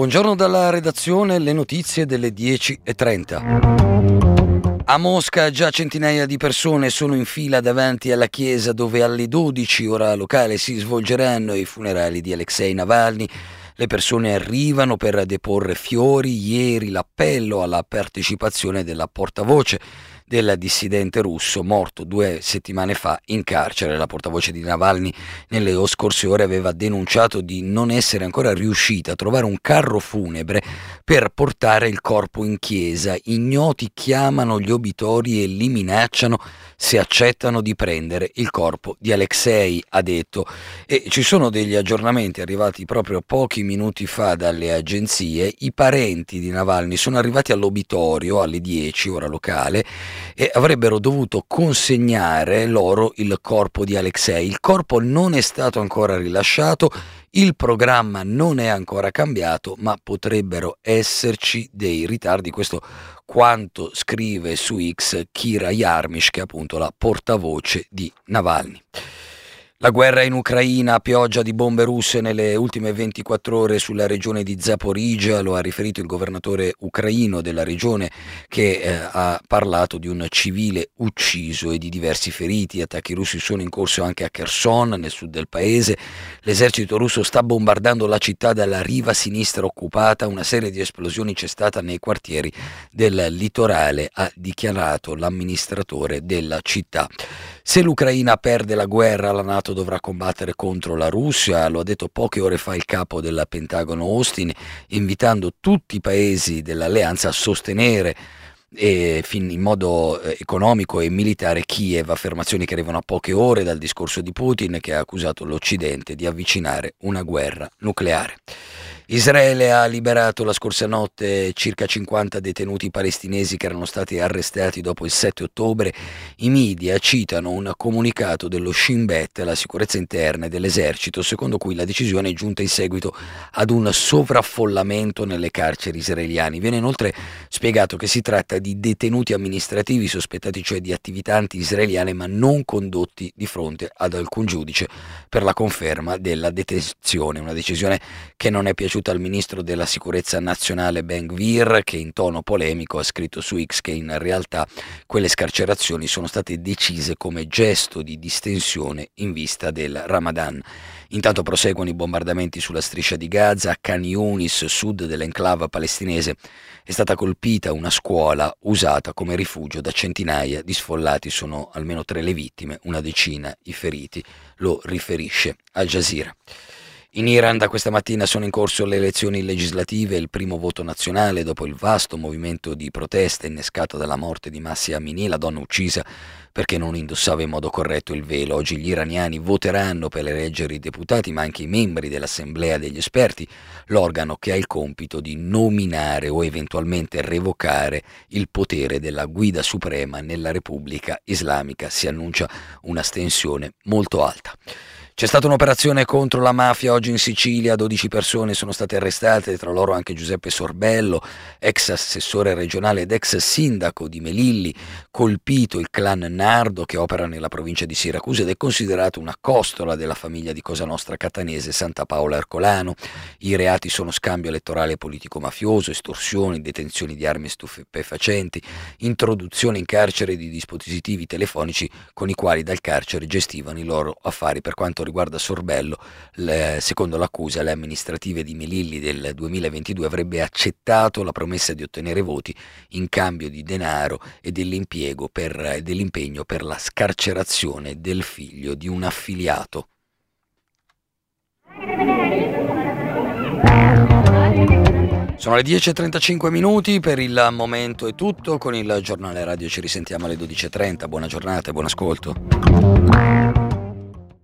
Buongiorno dalla redazione, le notizie delle 10.30. A Mosca già centinaia di persone sono in fila davanti alla chiesa dove alle 12 ora locale si svolgeranno i funerali di Alexei Navalny. Le persone arrivano per deporre fiori, ieri l'appello alla partecipazione della portavoce del dissidente russo morto due settimane fa in carcere. La portavoce di Navalny nelle scorse ore aveva denunciato di non essere ancora riuscita a trovare un carro funebre per portare il corpo in chiesa. Ignoti chiamano gli obitori e li minacciano se accettano di prendere il corpo di Alexei, ha detto. E ci sono degli aggiornamenti arrivati proprio pochi minuti fa dalle agenzie. I parenti di Navalny sono arrivati all'obitorio alle 10 ora locale e avrebbero dovuto consegnare loro il corpo di Alexei. Il corpo non è stato ancora rilasciato, il programma non è ancora cambiato, ma potrebbero esserci dei ritardi. Questo quanto scrive su X Kira Yarmish, che è appunto la portavoce di Navalny. La guerra in Ucraina, pioggia di bombe russe nelle ultime 24 ore sulla regione di Zaporizhia, lo ha riferito il governatore ucraino della regione che eh, ha parlato di un civile ucciso e di diversi feriti. Attacchi russi sono in corso anche a Kherson, nel sud del paese. L'esercito russo sta bombardando la città dalla riva sinistra occupata. Una serie di esplosioni c'è stata nei quartieri del litorale, ha dichiarato l'amministratore della città. Se l'Ucraina perde la guerra, la Nato dovrà combattere contro la Russia, lo ha detto poche ore fa il capo del Pentagono Austin, invitando tutti i paesi dell'alleanza a sostenere e in modo eh, economico e militare Kiev, affermazioni che arrivano a poche ore dal discorso di Putin che ha accusato l'Occidente di avvicinare una guerra nucleare. Israele ha liberato la scorsa notte circa 50 detenuti palestinesi che erano stati arrestati dopo il 7 ottobre. I media citano un comunicato dello Shin Bet, la sicurezza interna dell'esercito, secondo cui la decisione è giunta in seguito ad un sovraffollamento nelle carceri israeliane. Viene inoltre spiegato che si tratta di detenuti amministrativi sospettati cioè di attività anti-israeliane ma non condotti di fronte ad alcun giudice per la conferma della detenzione, una decisione che non è piaciuta piaciuta al ministro della sicurezza nazionale Ben Gvir che in tono polemico ha scritto su X che in realtà quelle scarcerazioni sono state decise come gesto di distensione in vista del Ramadan. Intanto proseguono i bombardamenti sulla striscia di Gaza, a Khan Yunis, sud dell'enclave palestinese. È stata colpita una scuola usata come rifugio da centinaia di sfollati, sono almeno tre le vittime, una decina i feriti, lo riferisce Al Jazeera. In Iran da questa mattina sono in corso le elezioni legislative il primo voto nazionale dopo il vasto movimento di protesta innescato dalla morte di Massia Amini, la donna uccisa perché non indossava in modo corretto il velo. Oggi gli iraniani voteranno per eleggere i deputati, ma anche i membri dell'Assemblea degli esperti, l'organo che ha il compito di nominare o eventualmente revocare il potere della guida suprema nella Repubblica Islamica. Si annuncia una stensione molto alta. C'è stata un'operazione contro la mafia oggi in Sicilia, 12 persone sono state arrestate, tra loro anche Giuseppe Sorbello, ex assessore regionale ed ex sindaco di Melilli, colpito il clan Nardo che opera nella provincia di Siracusa ed è considerato una costola della famiglia di Cosa Nostra catanese Santa Paola Ercolano. I reati sono scambio elettorale politico-mafioso, estorsioni, detenzioni di armi stupefacenti, introduzione in carcere di dispositivi telefonici con i quali dal carcere gestivano i loro affari per quanto riguarda Sorbello, le, secondo l'accusa le amministrative di Melilli del 2022 avrebbe accettato la promessa di ottenere voti in cambio di denaro e per, dell'impegno per la scarcerazione del figlio di un affiliato. Sono le 10.35 minuti, per il momento è tutto, con il giornale radio ci risentiamo alle 12.30, buona giornata e buon ascolto.